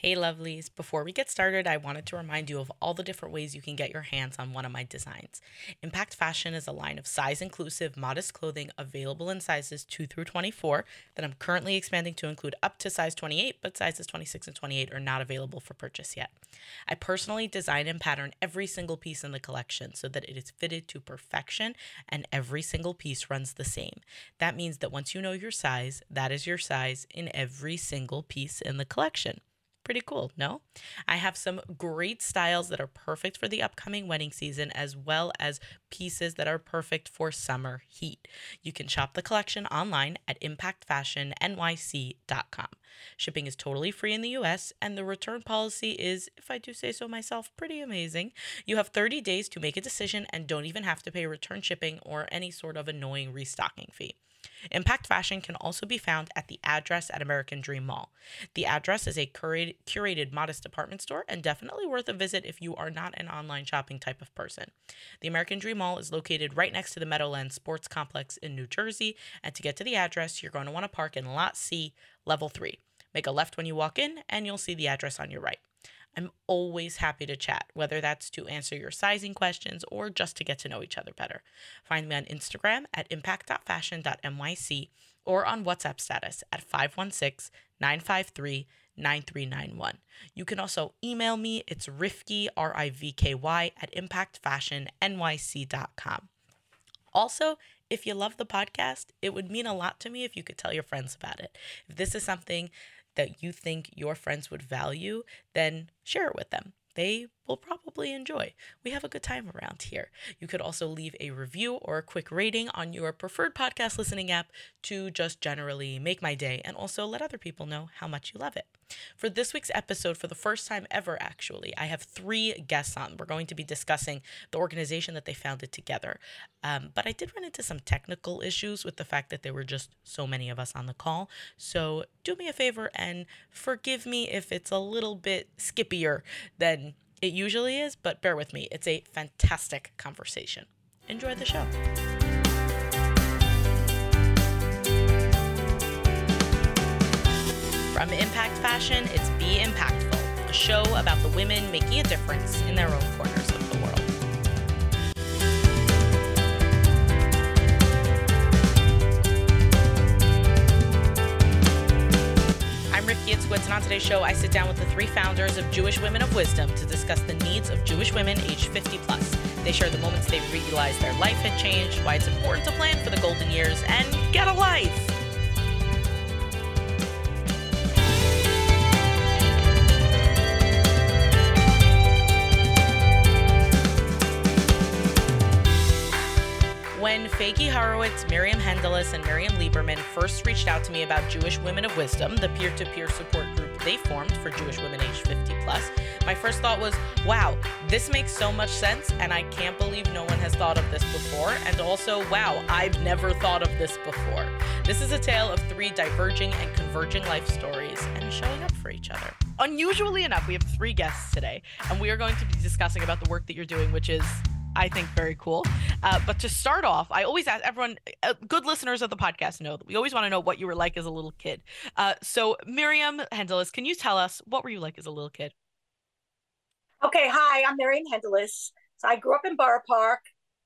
Hey, lovelies. Before we get started, I wanted to remind you of all the different ways you can get your hands on one of my designs. Impact Fashion is a line of size inclusive, modest clothing available in sizes 2 through 24 that I'm currently expanding to include up to size 28, but sizes 26 and 28 are not available for purchase yet. I personally design and pattern every single piece in the collection so that it is fitted to perfection and every single piece runs the same. That means that once you know your size, that is your size in every single piece in the collection. Pretty cool, no? I have some great styles that are perfect for the upcoming wedding season, as well as pieces that are perfect for summer heat. You can shop the collection online at impactfashionnyc.com. Shipping is totally free in the US, and the return policy is, if I do say so myself, pretty amazing. You have 30 days to make a decision and don't even have to pay return shipping or any sort of annoying restocking fee. Impact Fashion can also be found at the address at American Dream Mall. The address is a curated, modest department store and definitely worth a visit if you are not an online shopping type of person. The American Dream Mall is located right next to the Meadowlands Sports Complex in New Jersey, and to get to the address, you're going to want to park in Lot C, Level 3. Make a left when you walk in, and you'll see the address on your right. I'm always happy to chat, whether that's to answer your sizing questions or just to get to know each other better. Find me on Instagram at impact.fashion.nyc or on WhatsApp status at 516 953 9391. You can also email me. It's Rivky, R I V K Y, at impactfashionnyc.com. Also, if you love the podcast, it would mean a lot to me if you could tell your friends about it. If this is something that you think your friends would value, then share it with them. They will probably enjoy. We have a good time around here. You could also leave a review or a quick rating on your preferred podcast listening app to just generally make my day and also let other people know how much you love it. For this week's episode, for the first time ever, actually, I have three guests on. We're going to be discussing the organization that they founded together. Um, but I did run into some technical issues with the fact that there were just so many of us on the call. So do me a favor and forgive me if it's a little bit skippier than it usually is, but bear with me. It's a fantastic conversation. Enjoy the show. From Impact Fashion, it's Be Impactful, a show about the women making a difference in their own corners of the world. I'm Rivky Itzkowitz, and on today's show, I sit down with the three founders of Jewish Women of Wisdom to discuss the needs of Jewish women aged 50 plus. They share the moments they've realized their life had changed, why it's important to plan for the golden years, and get a life. When Faigie Horowitz, Miriam Hendeles, and Miriam Lieberman first reached out to me about Jewish Women of Wisdom, the peer to peer support group they formed for Jewish women aged 50 plus, my first thought was, wow, this makes so much sense, and I can't believe no one has thought of this before. And also, wow, I've never thought of this before. This is a tale of three diverging and converging life stories and showing up for each other. Unusually enough, we have three guests today, and we are going to be discussing about the work that you're doing, which is I think very cool. Uh, but to start off, I always ask everyone, uh, good listeners of the podcast know that we always want to know what you were like as a little kid. Uh, so, Miriam Hendeles, can you tell us what were you like as a little kid? Okay, hi, I'm Miriam Hendeles. So I grew up in Borough Park,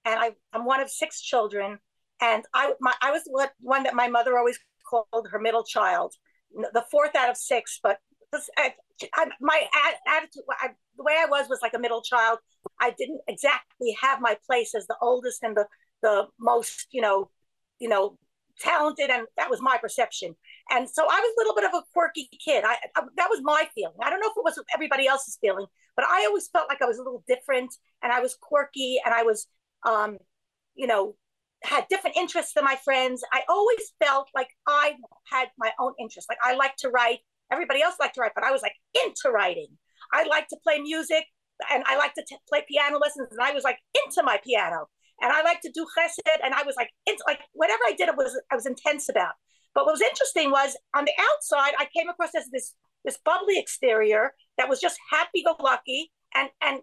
and I, I'm one of six children. And I, my, I was one that my mother always called her middle child, the fourth out of six. But I, I, my attitude, I, the way I was was like a middle child. I didn't exactly have my place as the oldest and the the most, you know, you know, talented, and that was my perception. And so I was a little bit of a quirky kid. I, I, that was my feeling. I don't know if it was everybody else's feeling, but I always felt like I was a little different, and I was quirky, and I was, um, you know, had different interests than my friends. I always felt like I had my own interests. Like I like to write. Everybody else liked to write, but I was like into writing. I liked to play music and I liked to t- play piano lessons and I was like into my piano and I liked to do chesed and I was like into, like whatever I did it was I was intense about. But what was interesting was on the outside I came across as this this bubbly exterior that was just happy go lucky and and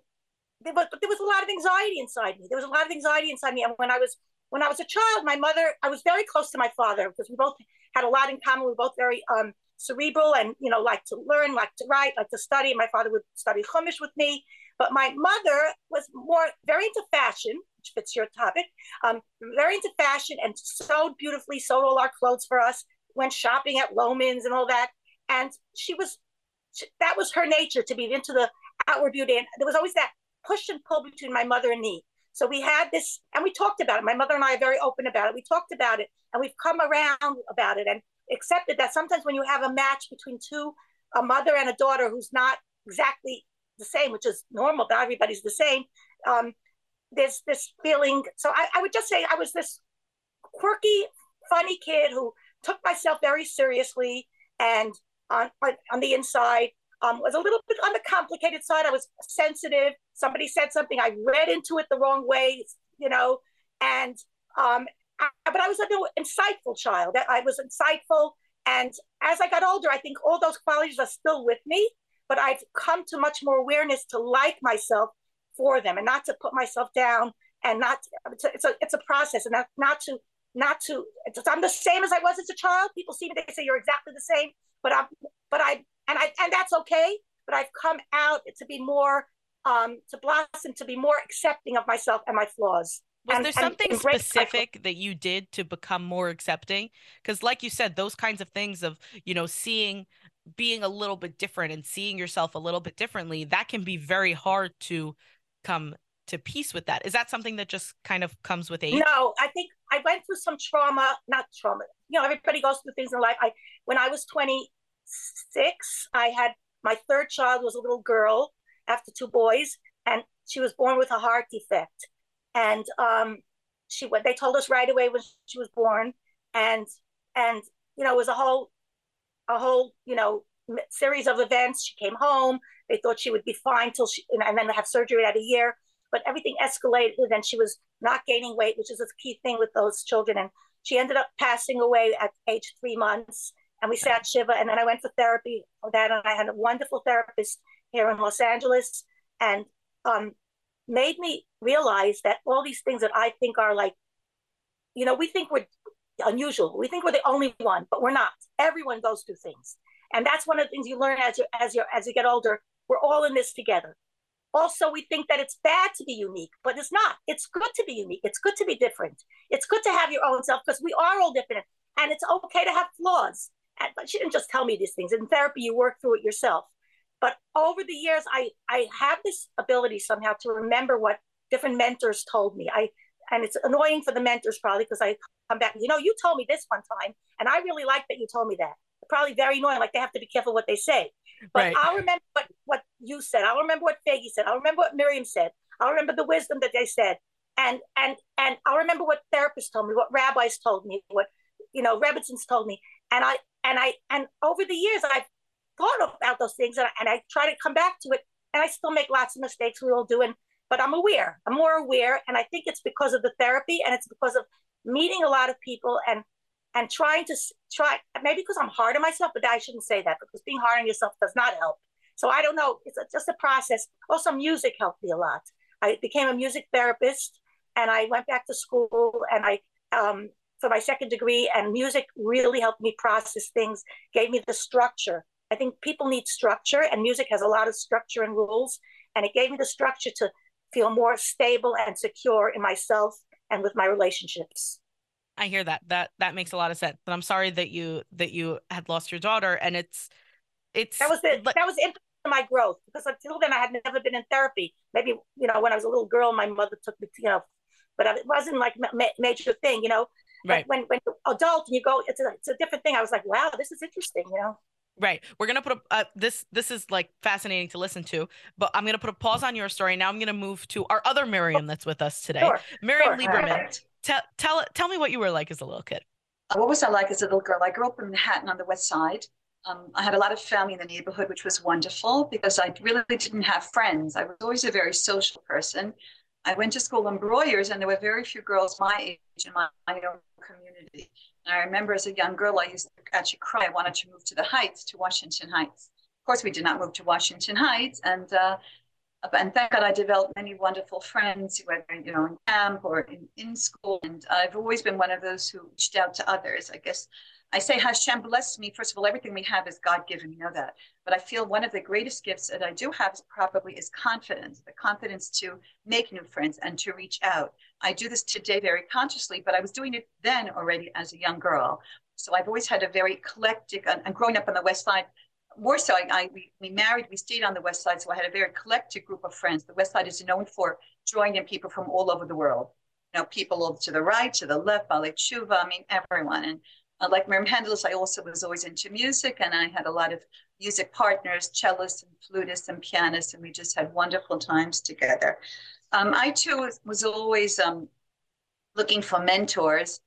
there was there was a lot of anxiety inside me. There was a lot of anxiety inside me and when I was when I was a child my mother I was very close to my father because we both had a lot in common. We were both very um cerebral and you know like to learn, like to write, like to study. My father would study Chumash with me, but my mother was more very into fashion, which fits your topic. Um, very into fashion and sewed beautifully, sewed all our clothes for us. Went shopping at Loehmann's and all that, and she was that was her nature to be into the outward beauty, and there was always that push and pull between my mother and me. So we had this, and we talked about it. My mother and I are very open about it. We talked about it, and we've come around about it and accepted that sometimes when you have a match between two, a mother and a daughter who's not exactly the same, which is normal, but everybody's the same. Um, there's this feeling. So I, I would just say I was this quirky, funny kid who took myself very seriously and on, on, on the inside um, was a little bit on the complicated side. I was sensitive. Somebody said something, I read into it the wrong way, you know, and um, I, but I was an insightful child. I was insightful, and as I got older, I think all those qualities are still with me. But I've come to much more awareness to like myself for them, and not to put myself down, and not. It's a it's a, it's a process, and not not to not to. I'm the same as I was as a child. People see me, they say you're exactly the same, but I'm but I and I and that's okay. But I've come out to be more um, to blossom, to be more accepting of myself and my flaws. Was and, there something specific that you did to become more accepting? Because, like you said, those kinds of things of you know seeing being a little bit different and seeing yourself a little bit differently that can be very hard to come to peace with that is that something that just kind of comes with age no i think i went through some trauma not trauma you know everybody goes through things in life i when i was 26 I had my third child was a little girl after two boys, and she was born with a heart defect. And um, she went. They told us right away when she was born, and and you know it was a whole a whole you know series of events. She came home. They thought she would be fine till she and then have surgery at a year. But everything escalated, and she was not gaining weight, which is a key thing with those children. And she ended up passing away at age three months and we sat Shiva. And then I went for therapy for that. And I had a wonderful therapist here in Los Angeles and um, made me realize that all these things that I think are like, you know, we think we're unusual. We think we're the only one, but we're not. Everyone goes through things. And that's one of the things you learn as you as you as you get older. We're all in this together. Also, we think that it's bad to be unique, but it's not. It's good to be unique. It's good to be different. It's good to have your own self because we are all different. And it's okay to have flaws but she didn't just tell me these things. In therapy, you work through it yourself. But over the years, I I have this ability somehow to remember what different mentors told me. I and it's annoying for the mentors probably because I come back, you know, you told me this one time, and I really like that you told me that. Probably very annoying. Like they have to be careful what they say. But right. I'll remember what what you said. I'll remember what Faigie said. I'll remember what Miriam said. I'll remember the wisdom that they said. And and and I'll remember what therapists told me, what rabbis told me, what you know, Rebbitzins told me. And I and I and over the years I've thought about those things and I, and I try to come back to it and I still make lots of mistakes we all do and but I'm aware I'm more aware and I think it's because of the therapy and it's because of meeting a lot of people and and trying to try maybe because I'm hard on myself but I shouldn't say that because being hard on yourself does not help so I don't know it's just a process also music helped me a lot I became a music therapist and I went back to school and I um, for my second degree, and music really helped me process things, gave me the structure. I think people need structure, and music has a lot of structure and rules. And it gave me the structure to feel more stable and secure in myself and with my relationships. I hear that. That that makes a lot of sense. And I'm sorry that you that you had lost your daughter. And it's it's that was the that was the my growth because until then I had never been in therapy. Maybe you know when I was a little girl, my mother took me, To, you know, but it wasn't like ma- major thing, you know. Right. when when you're adult and you go, it's a it's a different thing. I was like, wow, this is interesting, you know. Right. We're gonna put a uh, this this is like fascinating to listen to, but I'm gonna put a pause on your story. Now I'm gonna move to our other Miriam that's with us today, sure. Miriam sure. Lieberman. Tell tell tell me what you were like as a little kid. What was I like as a little girl? I grew up in Manhattan on the West Side. Um, I had a lot of family in the neighborhood, which was wonderful because I really didn't have friends. I was always a very social person. I went to school in Breuers, and there were very few girls my age in my, my own community. I remember as a young girl, I used to actually cry. I wanted to move to the Heights, to Washington Heights. Of course, we did not move to Washington Heights, and uh, and thank God I developed many wonderful friends, whether you know in camp or in, in school. And I've always been one of those who reached out to others. I guess I say Hashem bless me. First of all, everything we have is God given. You know that. But I feel one of the greatest gifts that I do have is probably is confidence, the confidence to make new friends and to reach out. I do this today very consciously, but I was doing it then already as a young girl. So I've always had a very eclectic, and growing up on the West Side, more so, I, I we, we married, we stayed on the West Side, so I had a very eclectic group of friends. The West Side is known for drawing in people from all over the world. You know, people all to the right, to the left, Balei Tshuva, I mean, everyone. And uh, like Miriam Hendeles, I also was always into music, and I had a lot of music partners, cellists and flutists and pianists, and we just had wonderful times together. Um, I too was, was always um, looking for mentors.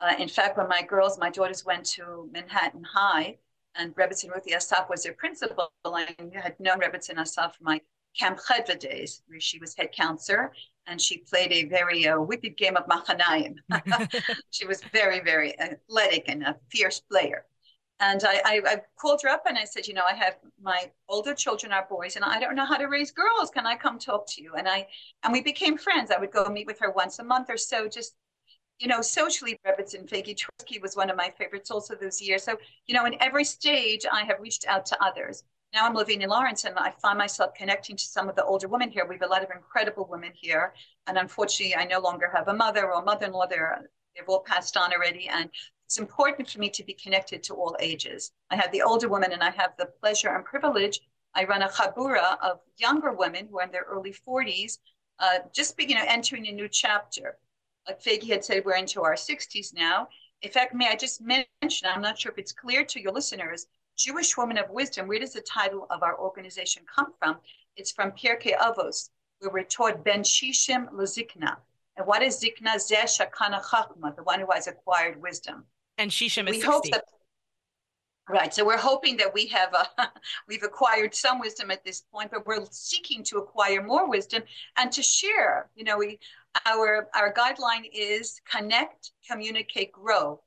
Uh, in fact, when my girls, my daughters went to Manhattan High, and Rebbetzin Ruthie Asaf was their principal, I had known Rebbetzin Asaf from my Camp Chedva days, where she was head counselor, and she played a very uh, wicked game of Machanayim. she was very, very athletic and a fierce player. And I, I, I, called her up and I said, you know, I have my older children are boys, and I don't know how to raise girls. Can I come talk to you? And I and we became friends. I would go meet with her once a month or so, just you know, socially, Rebbetzin Fagi Tversky was one of my favorites also those years. So, you know, in every stage, I have reached out to others. Now I'm living in Lawrence and I find myself connecting to some of the older women here. We have a lot of incredible women here. And unfortunately, I no longer have a mother or mother in law. They're, they've all passed on already. And it's important for me to be connected to all ages. I have the older women, and I have the pleasure and privilege. I run a chabura of younger women who are in their early 40s, uh, just you know, entering a new chapter. Like Faigie had said, we're into our 60s now. In fact, may I just mention, I'm not sure if it's clear to your listeners, Jewish Woman of Wisdom, where does the title of our organization come from? It's from Pirkei Avos, where we're taught Ben Shishim Lezikna. And what is Zikna? Zeh Chachma, the one who has acquired wisdom. And Shishim is we 60. Hope that, right. So we're hoping that we have uh, we've acquired some wisdom at this point, but we're seeking to acquire more wisdom and to share. You know, we our our guideline is connect, communicate, grow.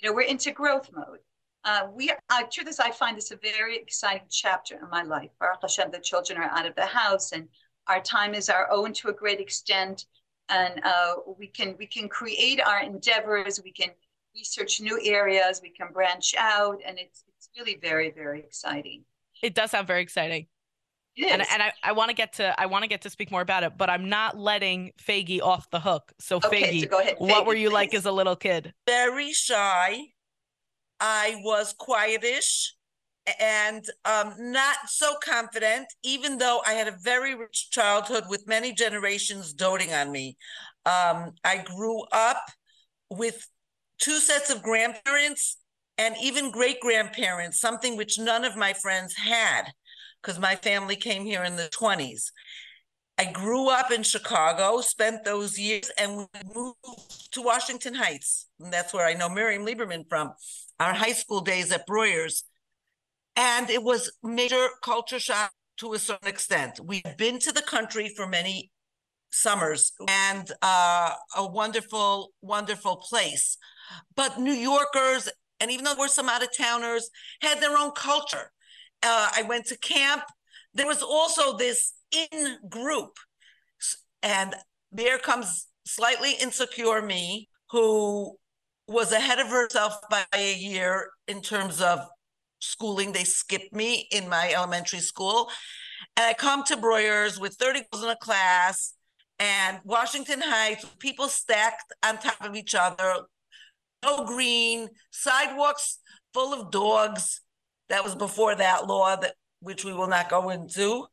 You know, we're into growth mode. Uh, we, uh, truth is, I find this a very exciting chapter in my life. Baruch Hashem, the children are out of the house, and our time is our own to a great extent, and uh, we can we can create our endeavors. We can research new areas, we can branch out, and it's it's really very very exciting. It does sound very exciting. And, and I, I want to get to I want to get to speak more about it, but I'm not letting Faigie off the hook. So okay, Faigie, so go ahead, Faigie, what were you please. like as a little kid? Very shy. I was quietish and um, not so confident, even though I had a very rich childhood with many generations doting on me. Um, I grew up with two sets of grandparents and even great grandparents, something which none of my friends had because my family came here in the 20s. I grew up in Chicago, spent those years, and we moved to Washington Heights. And that's where I know Miriam Lieberman from, our high school days at Breuer's. And it was major culture shock to a certain extent. We've been to the country for many summers and uh, a wonderful, wonderful place. But New Yorkers, and even though were some out of towners, had their own culture. Uh, I went to camp. There was also this in group. And there comes slightly insecure me, who was ahead of herself by a year in terms of schooling. They skipped me in my elementary school. And I come to Breuer's with 30 girls in a class and Washington Heights, people stacked on top of each other, no green, sidewalks full of dogs. That was before that law that which we will not go into.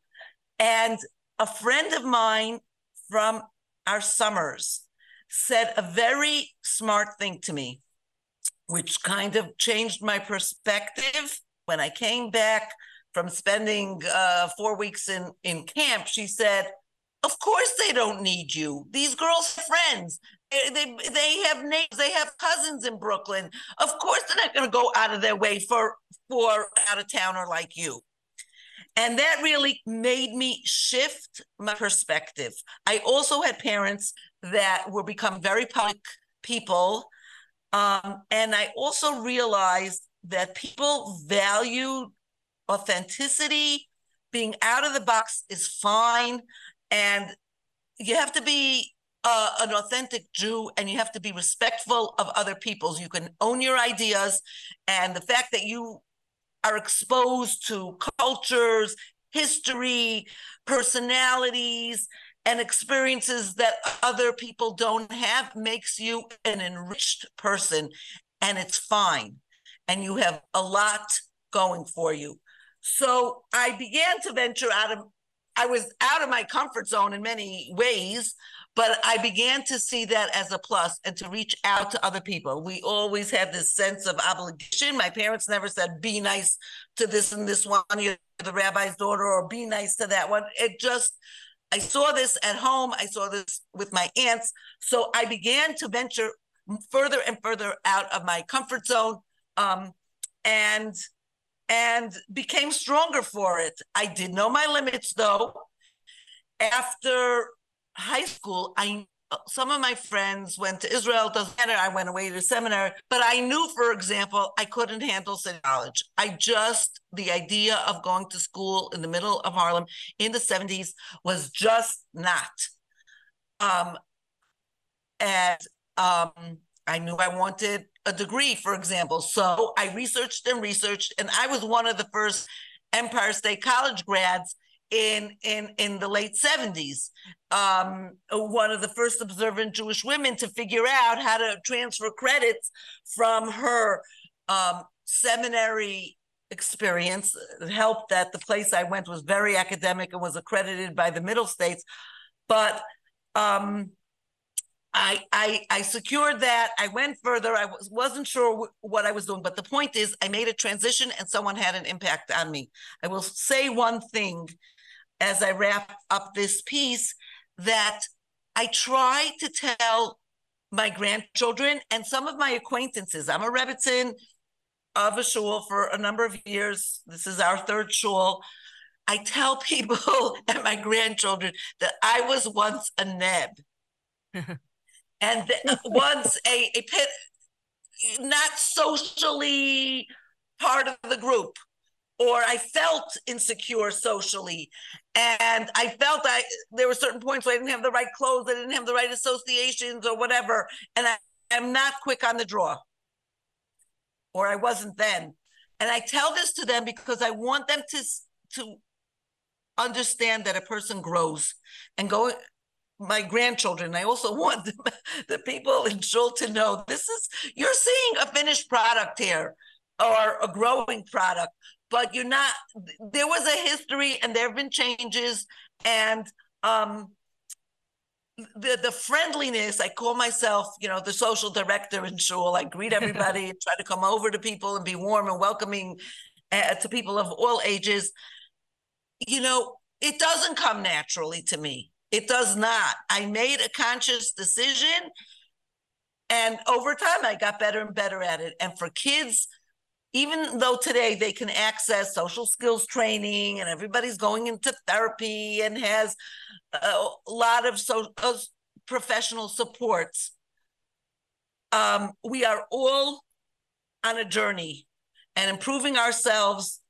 And a friend of mine from our summers said a very smart thing to me, which kind of changed my perspective. When I came back from spending uh, four weeks in, in camp, she said, Of course they don't need you. These girls friends. They, they, they have names they have cousins in Brooklyn. Of course they're not going to go out of their way for, for out of towner like you. And that really made me shift my perspective. I also had parents that were become very public people. Um, and I also realized that people value authenticity. Being out of the box is fine. And you have to be uh, an authentic Jew and you have to be respectful of other people's. You can own your ideas, and the fact that you are exposed to cultures, history, personalities, and experiences that other people don't have makes you an enriched person, and it's fine. And you have a lot going for you. So I began to venture out of, I was out of my comfort zone in many ways, but I began to see that as a plus and to reach out to other people. We always had this sense of obligation. My parents never said, be nice to this and this one, you're the rabbi's daughter, or be nice to that one. It just, I saw this at home. I saw this with my aunts. So I began to venture further and further out of my comfort zone. Um, and and became stronger for it. I did know my limits though. After high school, I some of my friends went to Israel. Doesn't matter. I went away to seminary, but I knew, for example, I couldn't handle college. I just the idea of going to school in the middle of Harlem in the seventies was just not. Um, and um, I knew I wanted a degree, for example. So I researched and researched, and I was one of the first Empire State College grads in in in the late 70s um, one of the first observant jewish women to figure out how to transfer credits from her um, seminary experience it helped that the place i went was very academic and was accredited by the middle states but um, I, I I secured that. I went further. I was, wasn't sure w- what I was doing, but the point is, I made a transition, and someone had an impact on me. I will say one thing as I wrap up this piece that I try to tell my grandchildren and some of my acquaintances. I'm a Rebbitzin of a shul for a number of years. This is our third shul. I tell people and my grandchildren that I was once a neb. and once a, a pit, not socially part of the group, or I felt insecure socially, and I felt I there were certain points where I didn't have the right clothes, I didn't have the right associations, or whatever, and I am not quick on the draw, or I wasn't then. And I tell this to them because I want them to to understand that a person grows and go my grandchildren. I also want the, people in Shul to know this is you're seeing a finished product here or a growing product, but you're not. There was a history, and there have been changes, and um, the the friendliness. I call myself, you know, the social director in Shul. I greet everybody and try to come over to people and be warm and welcoming uh, to people of all ages. You know, it doesn't come naturally to me it does not. I made a conscious decision. And over time, I got better and better at it. And for kids, even though today they can access social skills training and everybody's going into therapy and has a lot of so, uh, professional supports, um, we are all on a journey. And improving ourselves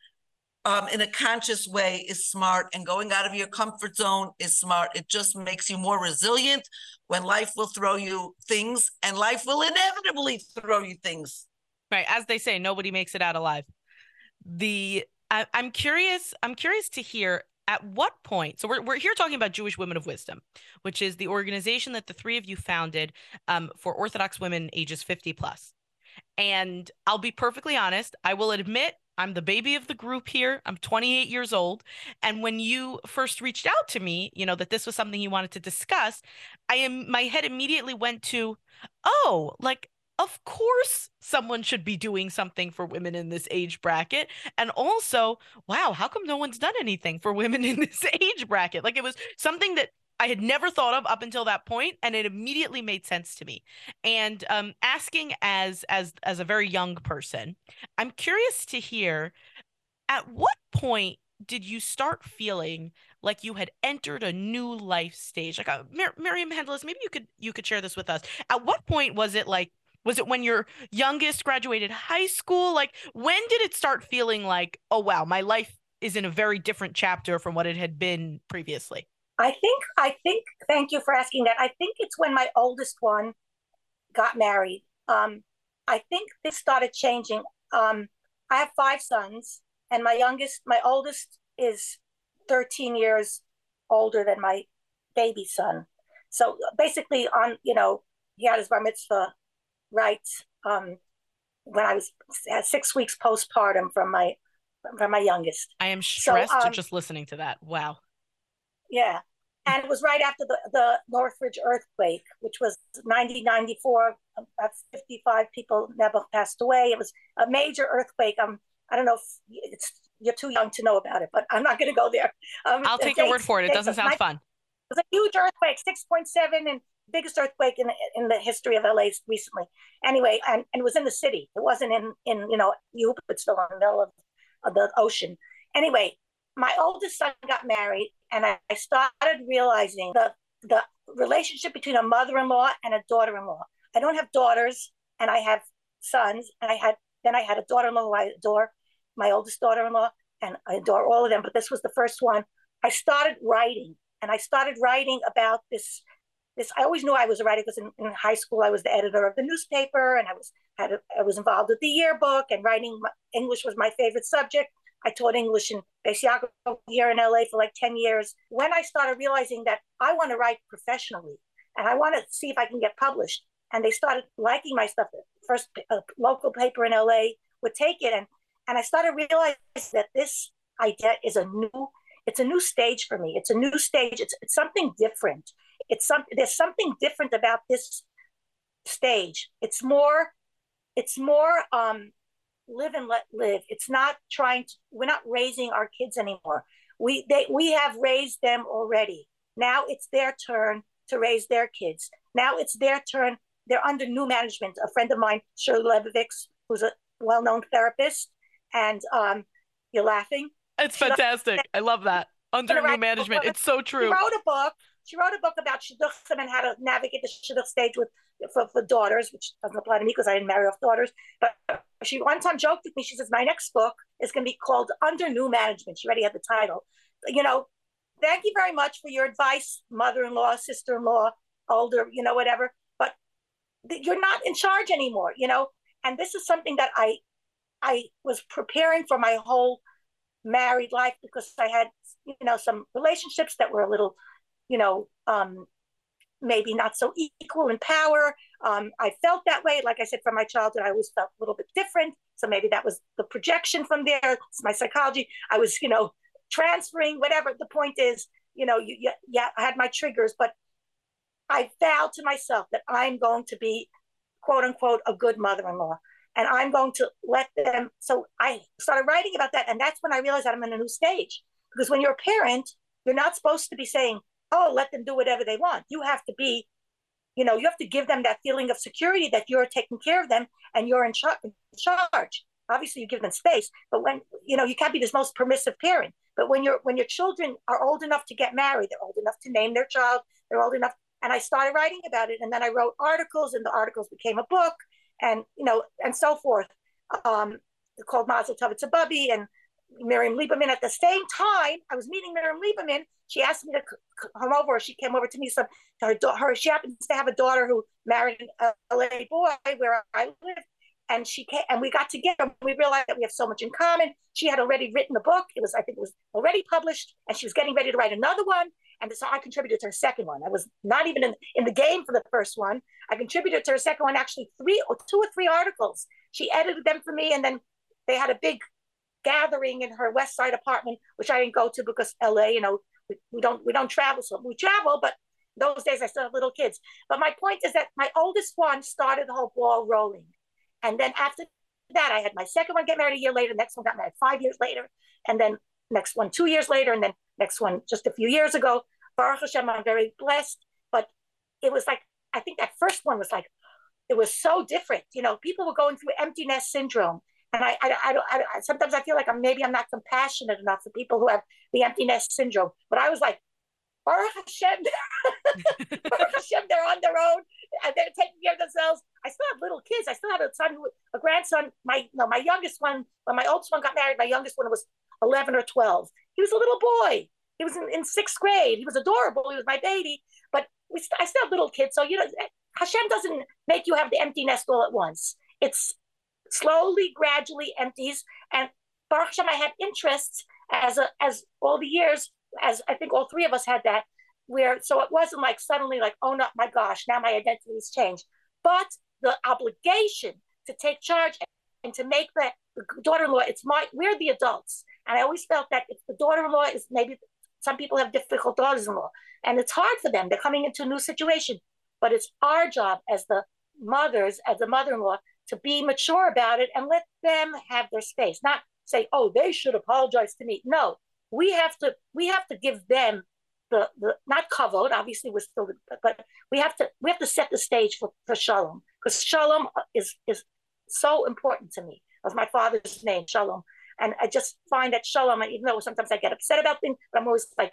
um, in a conscious way is smart and going out of your comfort zone is smart. It just makes you more resilient when life will throw you things and life will inevitably throw you things right as they say nobody makes it out alive the I, i'm curious i'm curious to hear at what point so we're, we're here talking about jewish women of wisdom which is the organization that the three of you founded um, for orthodox women ages 50 plus and i'll be perfectly honest i will admit I'm the baby of the group here. I'm 28 years old. And when you first reached out to me, you know, that this was something you wanted to discuss, I am my head immediately went to, oh, like of course someone should be doing something for women in this age bracket. And also, wow, how come no one's done anything for women in this age bracket? Like it was something that I had never thought of up until that point, and it immediately made sense to me. And um, asking as as as a very young person, I'm curious to hear at what point did you start feeling like you had entered a new life stage? Like, uh, Mir- Miriam Hendeles, maybe you could you could share this with us. At what point was it like? Was it when your youngest graduated high school? Like, when did it start feeling like, oh wow, my life is in a very different chapter from what it had been previously? I think I think thank you for asking that. I think it's when my oldest one got married. Um, I think this started changing. Um, I have five sons, and my youngest, my oldest, is 13 years older than my baby son. So basically, on you know, he had his bar mitzvah right um, when I was six weeks postpartum from my from my youngest. I am stressed so, um, just listening to that. Wow. Yeah. And it was right after the, the Northridge earthquake, which was 1994. About 55 people never passed away. It was a major earthquake. Um, I don't know if it's you're too young to know about it, but I'm not going to go there. Um, I'll take your word for it. It doesn't sound fun. It was a huge earthquake, 6.7, and biggest earthquake in in the history of LA recently. Anyway, and, and it was in the city. It wasn't in in you know still in the middle of, of the ocean. Anyway, my oldest son got married, and I, I started realizing the the relationship between a mother-in-law and a daughter-in-law. I don't have daughters, and I have sons, and I had then I had a daughter-in-law who I adore, my oldest daughter-in-law, and I adore all of them. But this was the first one. I started writing, and I started writing about this this I always knew I was a writer because in, in, high school I was the editor of the newspaper and I was had a, I was involved with the yearbook and writing English was my favorite subject. I taught English in Yaakov here in LA for like 10 years. When I started realizing that I want to write professionally and I want to see if I can get published, and they started liking my stuff. The first a local paper in LA would take it, and and I started realizing that this idea is a new it's a new stage for me. It's a new stage. It's, it's something different it's something there's something different about this stage. It's more it's more um live and let live. It's not trying to we're not raising our kids anymore. We they we have raised them already. Now it's their turn to raise their kids. Now it's their turn they're under new management. A friend of mine shirley leibovitz who's a well-known therapist and um you're laughing. It's fantastic. I love that. Under new management. it's so true. she wrote a book she wrote a book about shidduchim and how to navigate the shidduch stage with for, for daughters, which doesn't apply to me because I didn't marry off daughters. But she one time joked with me. She says, "My next book is going to be called Under New Management." She already had the title. You know, thank you very much for your advice, mother-in-law, sister-in-law, older, you know, whatever. But you're not in charge anymore. You know, and this is something that I I was preparing for my whole married life because I had you know some relationships that were a little you know, um, maybe not so equal in power. Um, I felt that way. Like I said, from my childhood, I always felt a little bit different. So maybe that was the projection from there. It's my psychology. I was, you know, transferring, whatever. The point is, you know, you, you, yeah, I had my triggers, but I vowed to myself that I'm going to be, quote unquote, a good mother in law. And I'm going to let them. So I started writing about that. And that's when I realized that I'm in a new stage. Because when you're a parent, you're not supposed to be saying, oh, let them do whatever they want. You have to be, you know, you have to give them that feeling of security that you're taking care of them and you're in, char- in charge. Obviously, you give them space, but when you know, you can't be this most permissive parent. But when your when your children are old enough to get married, they're old enough to name their child. They're old enough, and I started writing about it, and then I wrote articles, and the articles became a book, and you know, and so forth. Um, called Mazel Tov It's a Bubby, and Miriam Lieberman. At the same time, I was meeting Miriam Lieberman. She asked me to come over. She came over to me. So her, her she happens to have a daughter who married a LA boy where I live, and she came and we got together. We realized that we have so much in common. She had already written a book. It was I think it was already published, and she was getting ready to write another one. And so I contributed to her second one. I was not even in, in the game for the first one. I contributed to her second one, actually three or two or three articles. She edited them for me, and then they had a big gathering in her West Side apartment, which I didn't go to because LA, you know, we, don't we don't travel. So we travel, but those days I still have little kids. But my point is that my oldest one started the whole ball rolling. And then after that, I had my second one get married a year later, next one got married five years later, and then next one two years later, and then next one just a few years ago. Baruch Hashem, I'm very blessed. But it was like, I think that first one was like, it was so different. You know, people were going through empty nest syndrome and I, I, I, don't, I, sometimes I feel like I'm maybe I'm not compassionate enough for people who have the empty nest syndrome. But I was like, Baruch Hashem, Baruch Hashem, they're on their own and they're taking care of themselves. I still have little kids. I still have a son, who, a grandson. My no, my youngest one, when my oldest one got married, my youngest one was 11 or 12. He was a little boy. he was in, in sixth grade. He was adorable. He was my baby, but we I still have little kids. So you know, Hashem doesn't make you have the empty nest all at once. It's slowly, gradually empties. And Baruch Hashem, I had interests as a, as all the years, as I think all three of us had that, where so it wasn't like suddenly like, oh no, my gosh, now my identity has changed. But the obligation to take charge and to make that daughter-in-law, it's my we're the adults. And I always felt that if the daughter-in-law is maybe some people have difficult daughters-in-law, and it's hard for them. They're coming into a new situation. But it's our job as the mothers, as the mother-in-law, to be mature about it and let them have their space. Not say, oh, they should apologize to me. No, we have to we have to give them the the not kavod. Obviously, we're still, but we have to we have to set the stage for, for shalom because shalom is is so important to me. Of my father's name, shalom, and I just find that shalom. Even though sometimes I get upset about things, but I'm always like,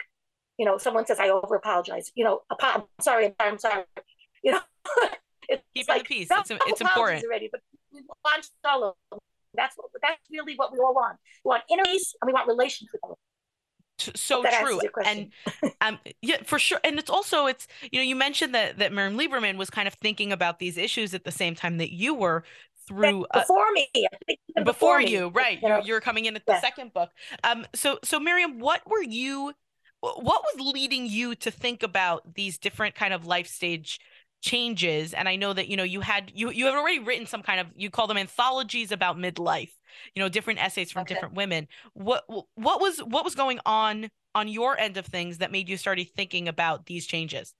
you know, someone says I over apologize. You know, I'm sorry, I'm sorry. You know, it's Keeping like, the peace. It's, it's important. Already, but we want shalom. That's what that's really what we all want. We want inner peace and we want relationship so true and um yeah for sure and it's also it's you know you mentioned that that Miriam Lieberman was kind of thinking about these issues at the same time that you were through uh, before me before, before you right you know, you're coming in at the yeah. second book um so so Miriam what were you what was leading you to think about these different kind of life stage changes and i know that you know you had you you have already written some kind of you call them anthologies about midlife you know different essays from okay. different women. What what was what was going on on your end of things that made you started thinking about these changes?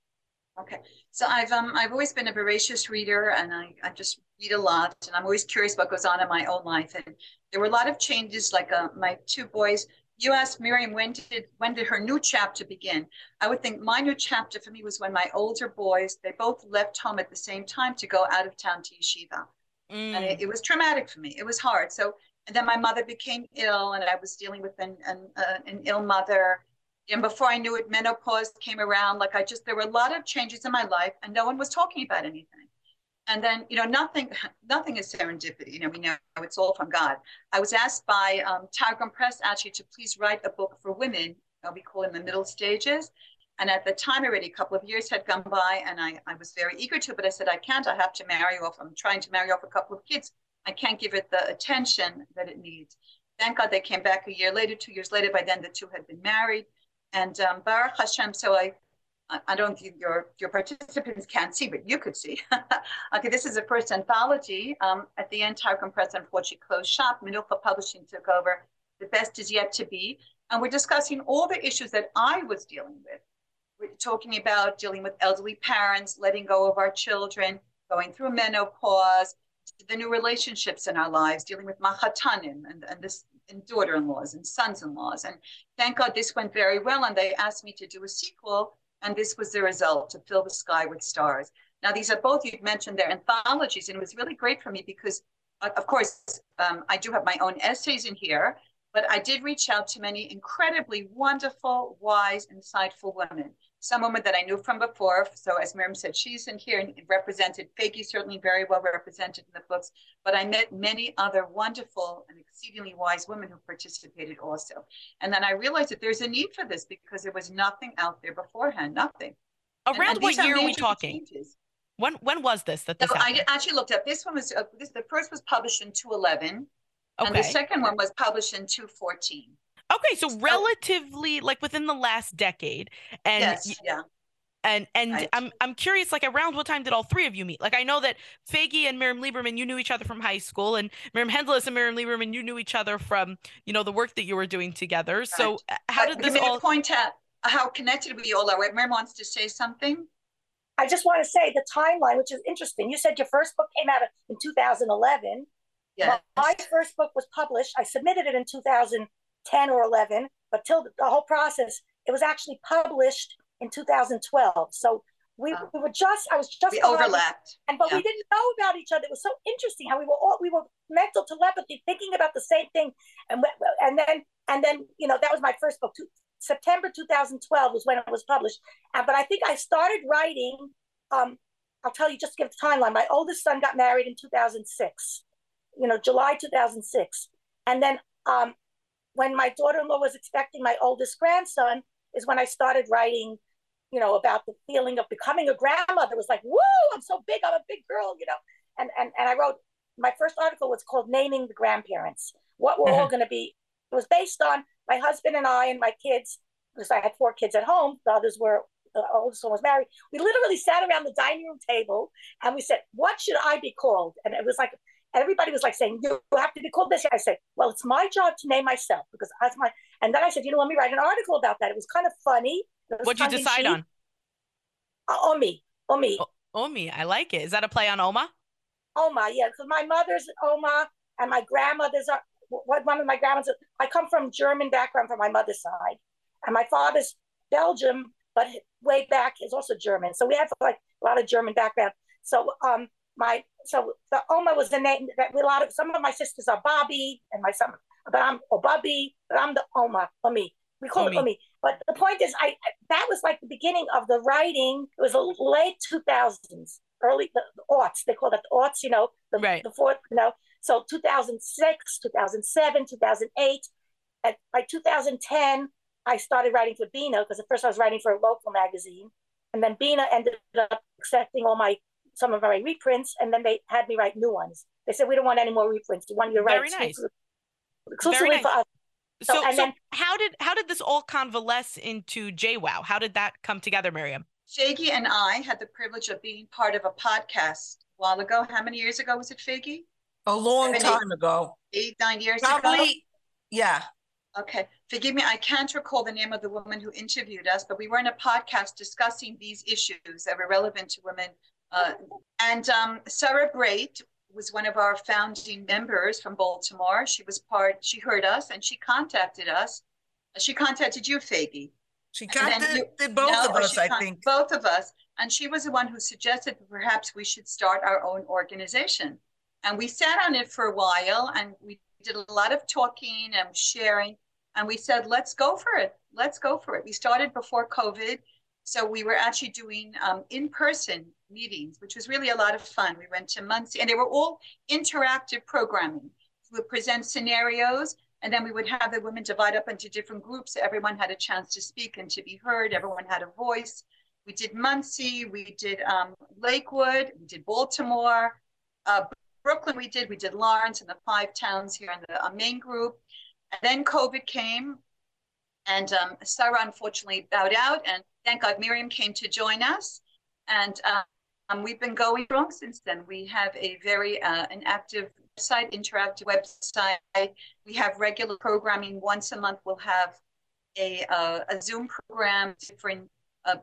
Okay. So i've um i've always been a voracious reader and i i just read a lot and i'm always curious what goes on in my own life. And there were a lot of changes like uh, my two boys you asked Miriam when did when did her new chapter begin? I would think my new chapter for me was when my older boys they both left home at the same time to go out of town to yeshiva, mm. and it, it, was traumatic for me. It was hard. So and then my mother became ill, and I was dealing with an an, uh, an ill mother. And before I knew it, menopause came around. Like I just there were a lot of changes in my life, and no one was talking about anything and then you know nothing nothing is serendipity. You know we know it's all from god. I was asked by um, press actually to please write a book for women. Know, we call it the middle stages. And at the time already a couple of years had gone by and I, I was very eager to but i said i can't. I have to marry off. I'm trying to marry off a couple of kids. I can't give it the attention that it needs. Thank god they came back a year later two years later. By then the two had been married. And um, Baruch Hashem, so I I don't think your your participants can't see, but you could see. okay, this is the first anthology. Um, at the end, Targum Press unfortunately closed shop. Menucha Publishing took over. The best is yet to be, and we're discussing all the issues that I was dealing with. We're talking about dealing with elderly parents, letting go of our children, going through menopause, the new relationships in our lives, dealing with mahatanim and, and this and daughter-in-laws and sons-in-laws. And thank God this went very well. And they asked me to do a sequel and this was the result to fill the sky with stars. Now, these are both you've mentioned their anthologies, and it was really great for me because, uh, of course, um, I do have my own essays in here, but I did reach out to many incredibly wonderful, wise, insightful women some women that I knew from before. So as Miriam said, she's in here and represented, Peggy certainly very well represented in the books, but I met many other wonderful and exceedingly wise women who participated also. And then I realized that there's a need for this because there was nothing out there beforehand, nothing. Around and, and what year are we talking? Changes. When when was this that this so I actually looked up. This one was uh, this. The first was published in 211, okay. and the second one was published in 214. Okay, so, so relatively like within the last decade. And yes, yeah. And and right. I'm I'm curious, like around what time did all three of you meet? Like I know that Faigie and Miriam Lieberman, you knew each other from high school, and Miriam Hendeles and Miriam Lieberman, you knew each other from you know the work that you were doing together. Right. So uh, how did this all point out how connected we all are? Miriam wants to say something. I just want to say the timeline, which is interesting. You said your first book came out in 2011. Yes. My first book was published. I submitted it in 2000. 10 or 11, but till the whole process, it was actually published in 2012. So we, oh. we were just, I was just we overlapped, and but yeah. we didn't know about each other. It was so interesting how we were all we were mental telepathy, thinking about the same thing, and and then and then you know that was my first book. September 2012 was when it was published, uh, but I think I started writing. Um, I'll tell you just give the timeline. My oldest son got married in 2006, you know, July 2006, and then um, when my daughter-in-law was expecting my oldest grandson, is when I started writing, you know, about the feeling of becoming a grandmother. It was like, woo, I'm so big, I'm a big girl, you know. And and and I wrote my first article was called Naming the Grandparents. What we're all mm-hmm. going to be. It was based on my husband and I and my kids, because I had four kids at home. The others were the oldest one was married. We literally sat around the dining room table and we said, "What should I be called?" And it was like everybody was like saying, "You have to be called this." I said, "Well, it's my job to name myself because that's my." And then I said, "You know, let me write an article about that." It was kind of funny. What'd you decide on? Uh, Omi, Omi, Oh. Omi, I like it. Is that a play on Oma? Oma. Yeah, because my mother's Oma and my grandmother's are what one of my grandmothers. I come from German background from my mother's side, and my father's Belgium, but way back is also German. So we have like a lot of German background. So um, my so the Oma was the name that we, a lot of some of my sisters are Bubby and my son, but I'm or Bubby, but I'm the Oma, Omi. We call Omi. it Omi. But the point is, I that was like the beginning of the writing. It was the late two thousands, early the, the aughts. They call it the aughts. You know, the, Right. the fourth. You know, so 2006, 2007, 2008. At by 2010, I started writing for Bina because at first I was writing for a local magazine, and then Bina ended up accepting all my some of my reprints, and then they had me write new ones. They said we don't want any more reprints. We want you to write Very nice. exclusively, exclusively Very for us. So, So, and so then- how did how did this all convalesce into JWOW? How did that come together, Miriam? Faigie and I had the privilege of being part of a podcast a while ago. How many years ago was it, Faigie? A long Seven, eight- time ago. Eight, nine years ago? Yeah. Okay, forgive me, I can't recall the name of the woman who interviewed us, but we were in a podcast discussing these issues that were relevant to women. Uh, and um, Sarah Brait was one of our founding members from Baltimore. She was part, she heard us and she contacted us. She contacted you, Faigie. She contacted you- both No, of us, I think. Both of us. And she was the one who suggested that perhaps we should start our own organization. And we sat on it for a while and we did a lot of talking and sharing. And we said, let's go for it. Let's go for it. We started before COVID. So we were actually doing um, in person meetings, which was really a lot of fun. We went to Monsey and they were all interactive programming. We would present scenarios and then we would have the women divide up into different groups. Everyone had a chance to speak and to be heard. Everyone had a voice. We did Monsey, we did um, Lakewood, we did Baltimore, uh, Brooklyn. We did we did Lawrence and the five towns here in the uh, main group. And then COVID came, and um, Sarah unfortunately bowed out. And thank God Miriam came to join us. And um, we've been going strong since then. We have a very uh, an active website, interactive website. We have regular programming. Once a month, we'll have a, uh, a Zoom program, different uh,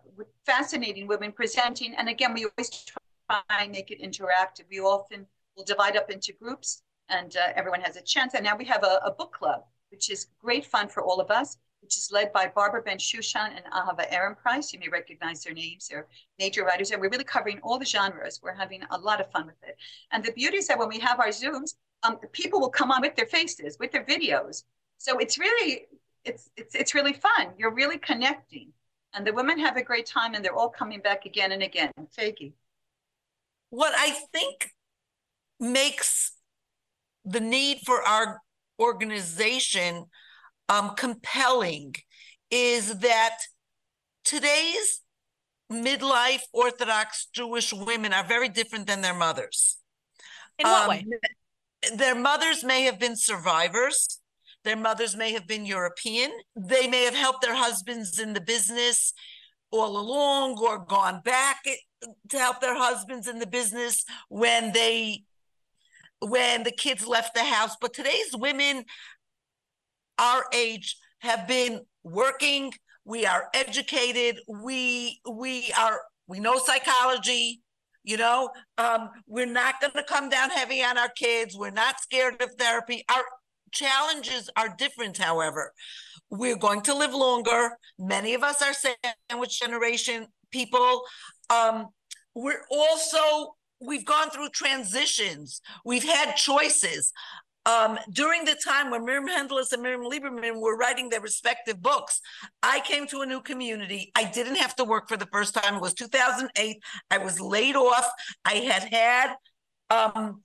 fascinating women presenting. And again, we always try and make it interactive. We often will divide up into groups and uh, everyone has a chance. And now we have a, a book club, which is great fun for all of us, which is led by Barbara Bensoussan and Ahava Ehrenpreis. You may recognize their names. They're major writers, and we're really covering all the genres. We're having a lot of fun with it. And the beauty is that when we have our Zooms, um, people will come on with their faces, with their videos. So it's really, it's it's it's really fun. You're really connecting, and the women have a great time, and they're all coming back again and again. Faigie. What I think makes the need for our organization um, compelling is that today's midlife Orthodox Jewish women are very different than their mothers. In what Um, way? Their mothers may have been survivors. Their mothers may have been European. They may have helped their husbands in the business all along or gone back to help their husbands in the business when they when the kids left the house. But today's women our age have been working, we are educated, we we are we know psychology, you know? Um, we're not going to come down heavy on our kids. We're not scared of therapy. Our challenges are different however. We're going to live longer. Many of us are sandwich generation people. Um, we're also we've gone through transitions. We've had choices um, during the time when Miriam Hendeles and Miriam Lieberman were writing their respective books, I came to a new community. I didn't have to work for the first time. It was 2008. I was laid off. I had had um,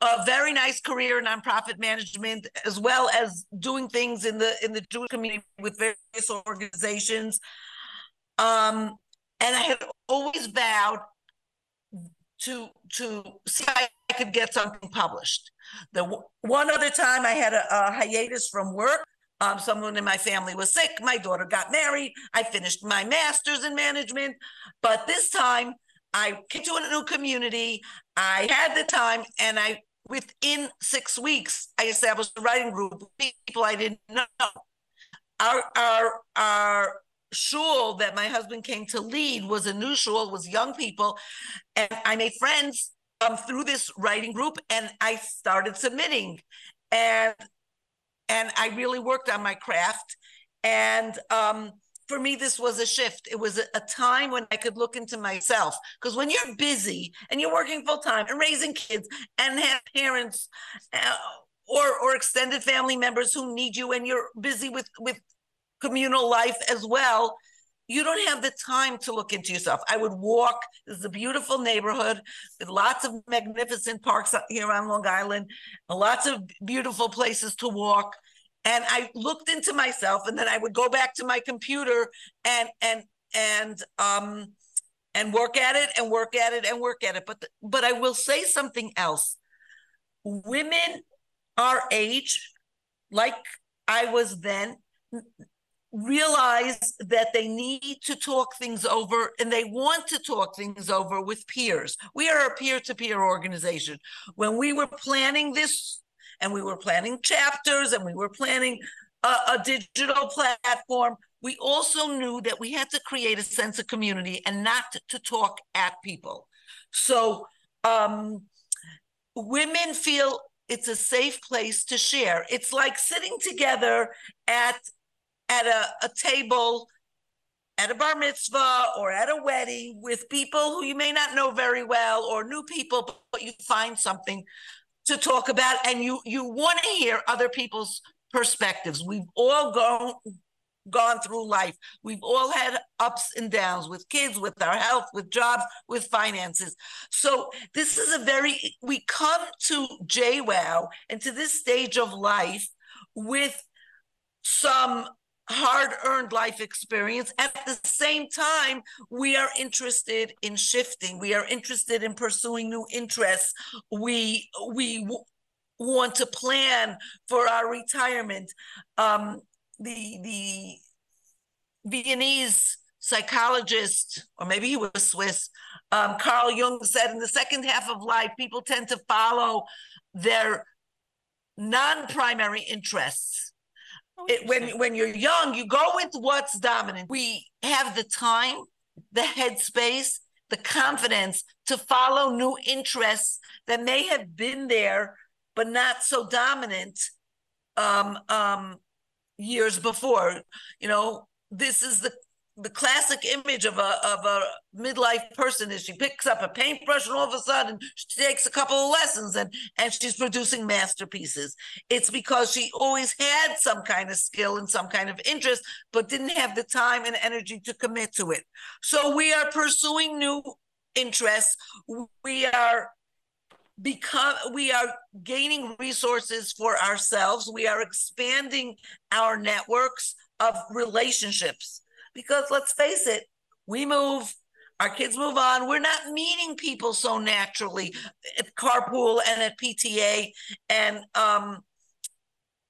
a very nice career in nonprofit management, as well as doing things in the in the Jewish community with various organizations. Um, and I had always vowed to to see could get something published. The one other time I had a, a hiatus from work. Um, someone in my family was sick. My daughter got married. I finished my master's in management, but this time I came to a new community. I had the time, and I within six weeks I established a writing group people I didn't know. Our our our shul that my husband came to lead was a new shul, was young people, and I made friends um, through this writing group, and I started submitting, and and I really worked on my craft, and um, for me, this was a shift. It was a, time when I could look into myself. Because when you're busy and you're working full time and raising kids and have parents uh, or or extended family members who need you, and you're busy with with communal life as well, you don't have the time to look into yourself. I would walk. This is a beautiful neighborhood with lots of magnificent parks here on Long Island, lots of beautiful places to walk and I looked into myself, and then I would go back to my computer and and and um and work at it and work at it and work at it. But the, but I will say something else. Women our age, like I was then, realize that they need to talk things over and they want to talk things over with peers. We are a peer to peer organization. When we were planning this and we were planning chapters and we were planning a, a digital platform, we also knew that we had to create a sense of community and not to talk at people. So um, women feel it's a safe place to share. It's like sitting together at at a, a table at a bar mitzvah or at a wedding with people who you may not know very well or new people, but you find something to talk about and you you want to hear other people's perspectives. We've all gone gone through life. We've all had ups and downs with kids with our health with jobs with finances. So this is a very we come to JWOW and to this stage of life with some hard earned life experience. At the same time, we are interested in shifting. We are interested in pursuing new interests. We we want to plan for our retirement. Um, the the Viennese psychologist, or maybe he was Swiss, um, Carl Jung said in the second half of life, people tend to follow their non-primary interests Oh, it, when when you're young, you go with what's dominant. We have the time, the headspace, the confidence to follow new interests that may have been there but not so dominant um, um, years before. You know, this is the the classic image of a of a midlife person is she picks up a paintbrush and all of a sudden she takes a couple of lessons and and she's producing masterpieces. It's because she always had some kind of skill and some kind of interest but didn't have the time and energy to commit to it. So we are pursuing new interests. We are become we are gaining resources for ourselves. We are expanding our networks of relationships because let's face it, we move, our kids move on. We're not meeting people so naturally at carpool and at PTA. And um,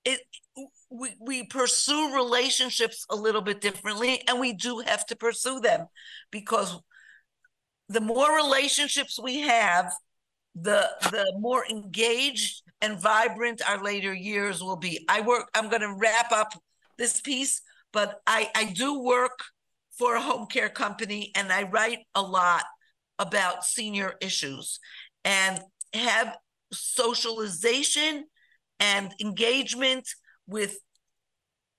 it we, we pursue relationships a little bit differently, and we do have to pursue them because the more relationships we have, the the more engaged and vibrant our later years will be. I work, I'm going to wrap up this piece but I, I do work for a home care company and I write a lot about senior issues and have socialization and engagement with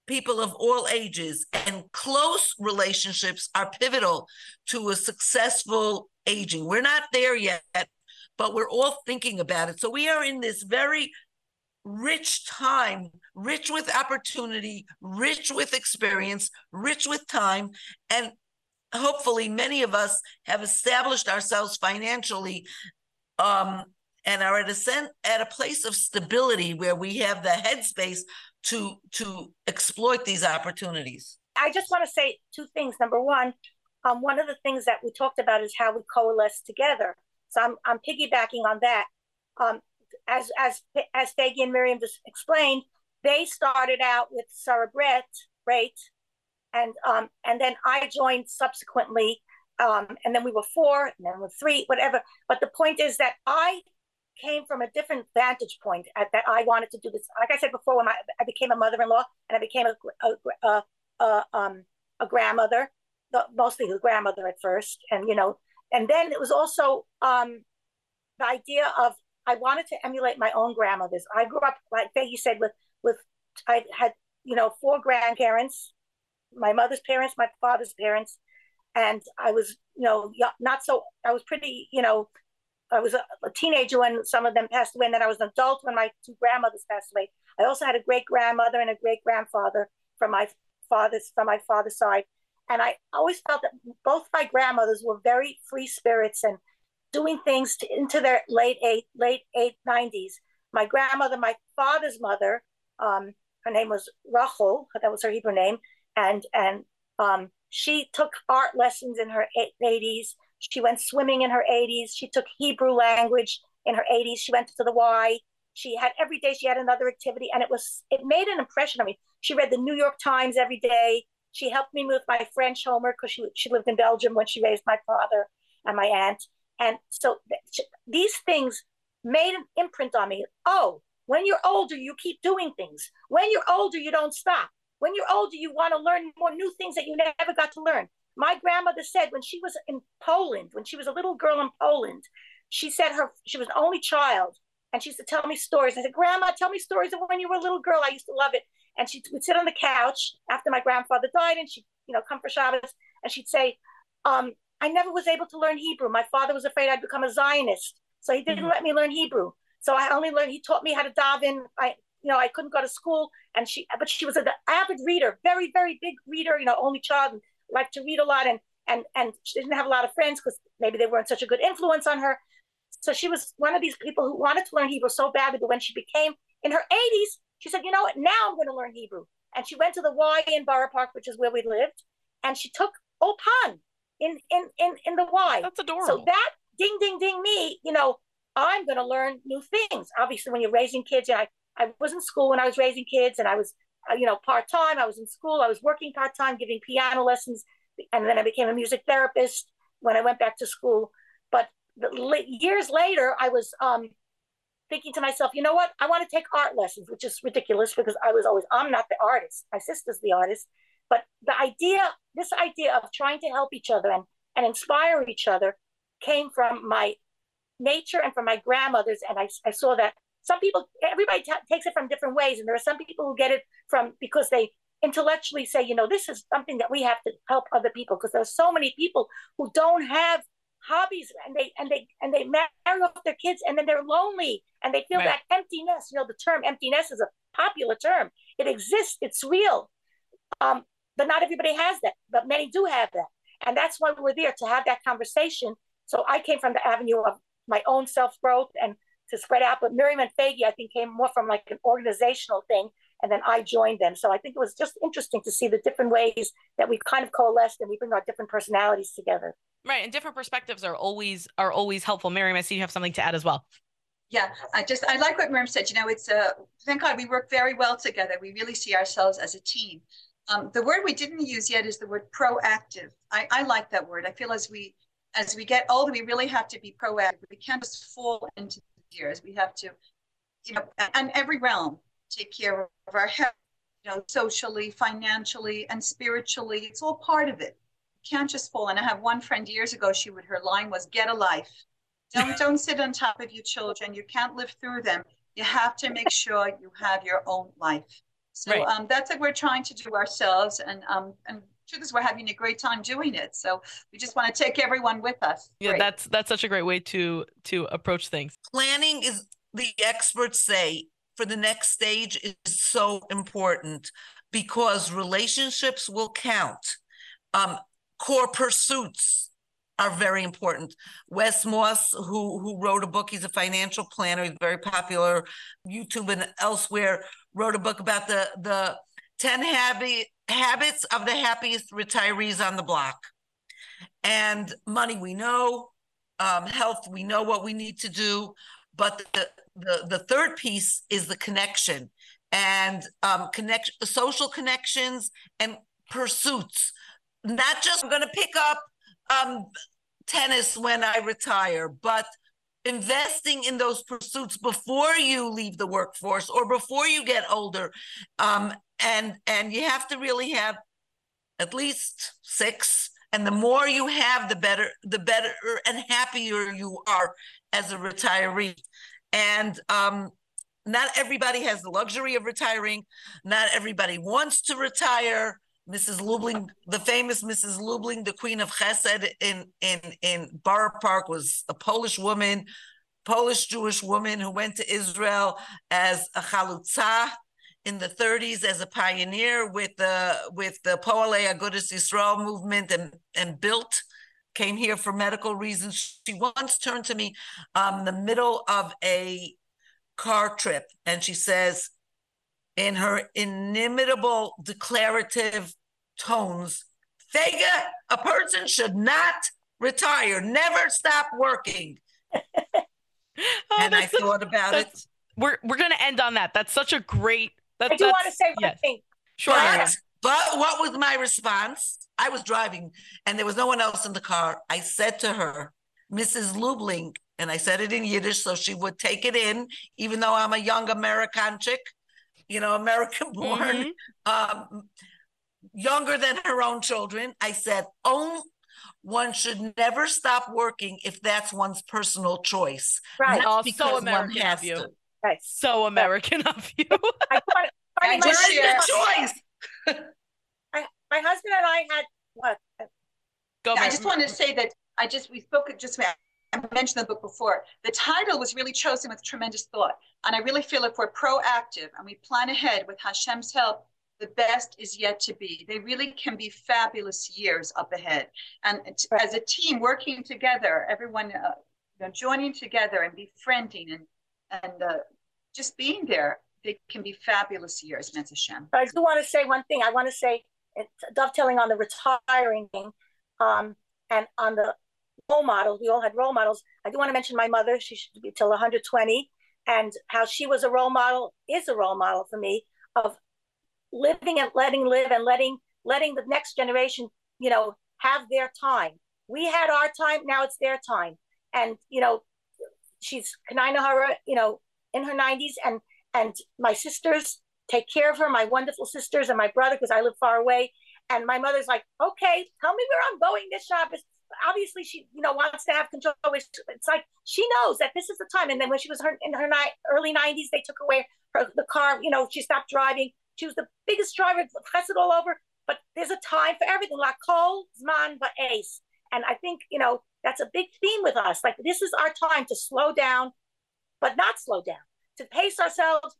people of all ages and close relationships are pivotal to a successful aging. We're not there yet, but we're all thinking about it. So we are in this very rich time, rich with opportunity, rich with experience, rich with time. And hopefully, many of us have established ourselves financially um, and are at a sen- at a place of stability where we have the headspace to to exploit these opportunities. I just want to say two things. Number one, um, one of the things that we talked about is how we coalesce together. So I'm I'm piggybacking on that. Um, as as as Faigie and Miriam just explained, they started out with Sarah Brett, right? and um, and then I joined subsequently, um, and then we were four, and then we were three, whatever. But the point is that I came from a different vantage point at, that I wanted to do this. Like I said before, when I, I became a mother-in-law and I became a a, a, a um a grandmother, the, mostly a grandmother at first, and you know, and then it was also um the idea of I wanted to emulate my own grandmothers. I grew up, like Peggy said, with with I had you know four grandparents, my mother's parents, my father's parents, and I was you know not so I was pretty you know I was a, a, teenager when some of them passed away, and then I was an adult when my two grandmothers passed away. I also had a great grandmother and a great grandfather from my father's from my father's side, and I always felt that both my grandmothers were very free spirits and doing things to, into their late eight late eight nineties. My grandmother, my father's mother, um, her name was Rachel, that was her Hebrew name, and and um, she took art lessons in her eighties she went swimming in her 80s. She took Hebrew language in her 80s. She went to the Y. She had every day she had another activity, and it was it made an impression on me. She read the New York Times every day. She helped me with my French homework because she she lived in Belgium when she raised my father and my aunt. And so th- these things made an imprint on me. Oh, when you're older, you keep doing things. When you're older, you don't stop. When you're older, you want to learn more new things that you never got to learn. My grandmother said when she was in Poland, when she was a little girl in Poland, she said her she was an only child, and she used to tell me stories. I said, Grandma, tell me stories of when you were a little girl. I used to love it. And she would sit on the couch after my grandfather died, and she'd you know come for Shabbos, and she'd say, um, I never was able to learn Hebrew. My father was afraid I'd become a Zionist, so he didn't mm-hmm. let me learn Hebrew. So I only learned. He taught me how to daven. I you know I couldn't go to school, and she but she was an avid reader, very very big reader. You know, only child and liked to read a lot and and and she didn't have a lot of friends because maybe they weren't such a good influence on her. So she was one of these people who wanted to learn Hebrew so badly, but when she became in her 80s, she said, you know what, now I'm going to learn Hebrew. And she went to the Y in Borough Park, which is where we lived, and she took Ulpan in in in in the Y. That's adorable. So that ding ding ding me, you know, I'm going to learn new things. Obviously, when you're raising kids, I I was in school when I was raising kids, and I was uh, you know, part time. I was in school. I was working part time, giving piano lessons, and then I became a music therapist when I went back to school. But the, years later, I was um, thinking to myself, you know what? I want to take art lessons, which is ridiculous because I was always I'm not the artist. My sister's the artist. But the idea, this idea of trying to help each other and, and inspire each other came from my nature and from my grandmother's. And I, I saw that some people everybody t- takes it from different ways. And there are some people who get it from because they intellectually say you know this is something that we have to help other people. Because there's so many people who don't have hobbies and they and they and they marry off their kids and then they're lonely and they feel right. that emptiness. You know the term emptiness is a popular term. It exists. It's real. Um, but not everybody has that but many do have that and that's why we're there to have that conversation so i came from the avenue of my own self-growth and to spread out. But Miriam and Faigie, I think, came more from like an organizational thing. And then I joined them. So I think it was just interesting to see the different ways that we kind of coalesced and we bring our different personalities together. Right. And different perspectives are always are always helpful. Miriam, I see you have something to add as well. Yeah, I just I like what Miriam said. You know, it's a thank God we work very well together. We really see ourselves as a team. Um, the word we didn't use yet is the word proactive. I, I like that word. I feel as we as we get older, we really have to be proactive. We can't just fall into the years. We have to, you know, and every realm take care of our health, you know, socially, financially, and spiritually. It's all part of it. You can't just fall. And I have one friend years ago. She would her line was "Get a life." Don't don't sit on top of your children. You can't live through them. You have to make sure you have your own life. So right. um, that's what we're trying to do ourselves, and um, and truth is we're having a great time doing it so we just want to take everyone with us yeah great. that's that's such a great way to to approach things planning is the experts say for the next stage is so important because relationships will count um, core pursuits are very important. Wes Moss, who who wrote a book, he's a financial planner, he's very popular, YouTube and elsewhere, wrote a book about the the 10 habit, habits of the happiest retirees on the block. And money we know, um, health we know what we need to do, but the the, the third piece is the connection and um, connect social connections and pursuits. Not just I'm going to pick up um, tennis when I retire, but investing in those pursuits before you leave the workforce or before you get older. Um, and and you have to really have at least six. And the more you have, the better, the better and happier you are as a retiree. And um, not everybody has the luxury of retiring. Not everybody wants to retire. Mrs. Lubling, the famous Mrs. Lubling, the Queen of Chesed in in in Borough Park, was a Polish woman, Polish Jewish woman who went to Israel as a chalutza in the 30s as a pioneer with the with the Poalei Agudas Yisrael movement and and built came here for medical reasons. She once turned to me um, the middle of a car trip and she says, in her inimitable declarative tones, Fega, a person should not retire, never stop working. oh, and I thought about it. We're we're gonna end on that. That's such a great. That, I do want to say one yes. thing. Sure. But, but what was my response? I was driving and there was no one else in the car. I said to her, Mrs. Lubling, and I said it in Yiddish so she would take it in, even though I'm a young American chick, you know, American born, mm-hmm. um, younger than her own children. I said, oh, one should never stop working if that's one's personal choice. Right. Not oh, so American of you. To. Right. So American of you. I, I, I, my, choice. I, my husband and I had what? Go I just wanted to say that I just we spoke just I mentioned the book before. The title was really chosen with tremendous thought, and I really feel if we're proactive and we plan ahead with Hashem's help, the best is yet to be. They really can be fabulous years up ahead, and as a team working together, everyone uh, you know, joining together and befriending and and uh, just being there, they can be fabulous years, Mitzvah Hashem. But I do want to say one thing. I want to say dovetailing on the retiring thing um, and on the role models. We all had role models. I do want to mention my mother. She should be till 120, and how she was a role model is a role model for me of living and letting live and letting letting the next generation, you know, have their time. We had our time. Now it's their time. And you know, she's Kanai Nahara, you know, in her 90s, and and my sisters take care of her, my wonderful sisters and my brother, because I live far away. And my mother's like, okay, tell me where I'm going this Shabbos. Obviously, she, you know, wants to have control. It's like she knows that this is the time. And then when she was her, in her ni- early 90s, they took away her, the car. You know, she stopped driving. She was the biggest driver, press it all over. But there's a time for everything. Like Kol, Zman, but Ace. And I think, you know, that's a big theme with us. Like this is our time to slow down, but not slow down, to pace ourselves,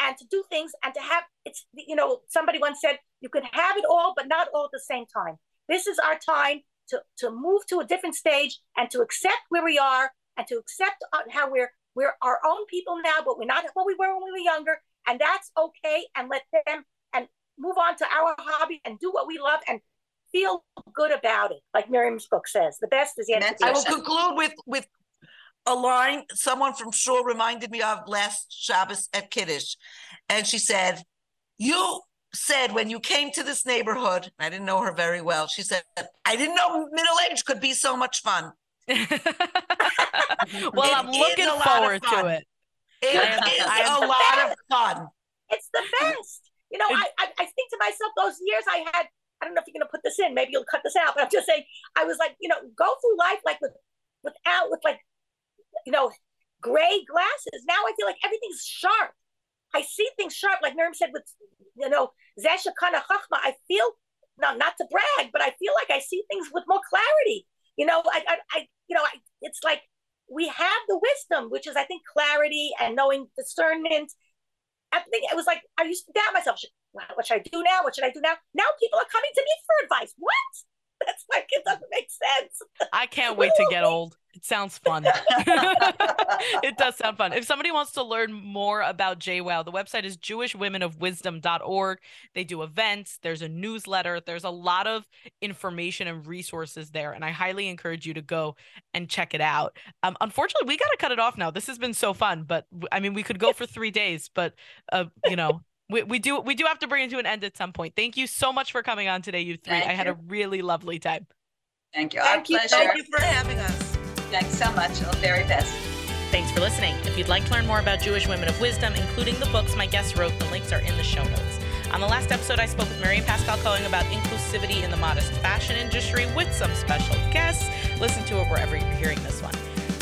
and to do things and to have it's you know somebody once said you can have it all but not all at the same time this is our time to to move to a different stage and to accept where we are and to accept uh, how we're we're our own people now but we're not what we were when we were younger. And that's okay and let them and move on to our hobby and do what we love and feel good about it like miriam's book says. The best is yet i will conclude with with a line someone from Shul reminded me of last Shabbos at Kiddush. And she said, You said when you came to this neighborhood, I didn't know her very well. She said, I didn't know middle age could be so much fun. well, it I'm looking forward to it. It is a lot of fun. It's the best. You know, I, I, I think to myself, those years I had, I don't know if you're going to put this in, maybe you'll cut this out, but I'm just saying, I was like, you know, go through life like with, without, with like you know, gray glasses. Now I feel like everything's sharp. I see things sharp, like Miriam said with, you know, Zesha Kana Chachma. I feel, no, not to brag, but I feel like I see things with more clarity. You know, I, I, I you know, I, it's like we have the wisdom, which is, I think, clarity and knowing discernment. I think it was like I used to doubt myself. What should I do now? What should I do now? Now people are coming to me for advice. What? That's like it doesn't make sense. I can't wait to get old. It sounds fun. it does sound fun. If somebody wants to learn more about JWOW, the website is jewishwomenofwisdom.org. They do events, there's a newsletter, there's a lot of information and resources there. And I highly encourage you to go and check it out. Um, unfortunately, we got to cut it off now. This has been so fun, but I mean, we could go for three days, but, uh, you know, we, we do we do have to bring it to an end at some point. Thank you so much for coming on today, you three. Thank I had a really lovely time. Thank you. Thank Our you. Thank you for having us. Thanks so much. All the very best. Thanks for listening. If you'd like to learn more about Jewish Women of Wisdom, including the books my guests wrote, the links are in the show notes. On the last episode, I spoke with Miriam Pascal Cohen about inclusivity in the modest fashion industry with some special guests. Listen to it wherever you're hearing this one.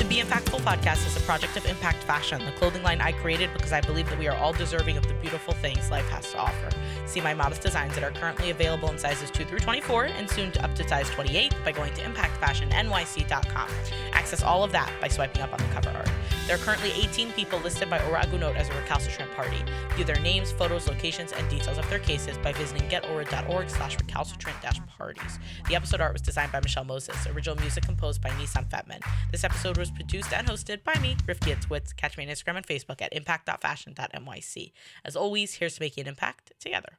The Be Impactful podcast is a project of Impact Fashion, the clothing line I created because I believe that we are all deserving of the beautiful things life has to offer. See my modest designs that are currently available in sizes 2 through 24 and soon to up to size 28 by going to impactfashionnyc.com. Access all of that by swiping up on the cover art. There are currently 18 people listed by Ora Agunot as a recalcitrant party. View their names, photos, locations, and details of their cases by visiting getora.org slash recalcitrant-parties. The episode art was designed by Michelle Moses. Original music composed by Nissan Fetman. This episode was produced and hosted by me, Rifki Itzwitz. Catch me on Instagram and Facebook at impact.fashion.myc. As always, here's to making an impact together.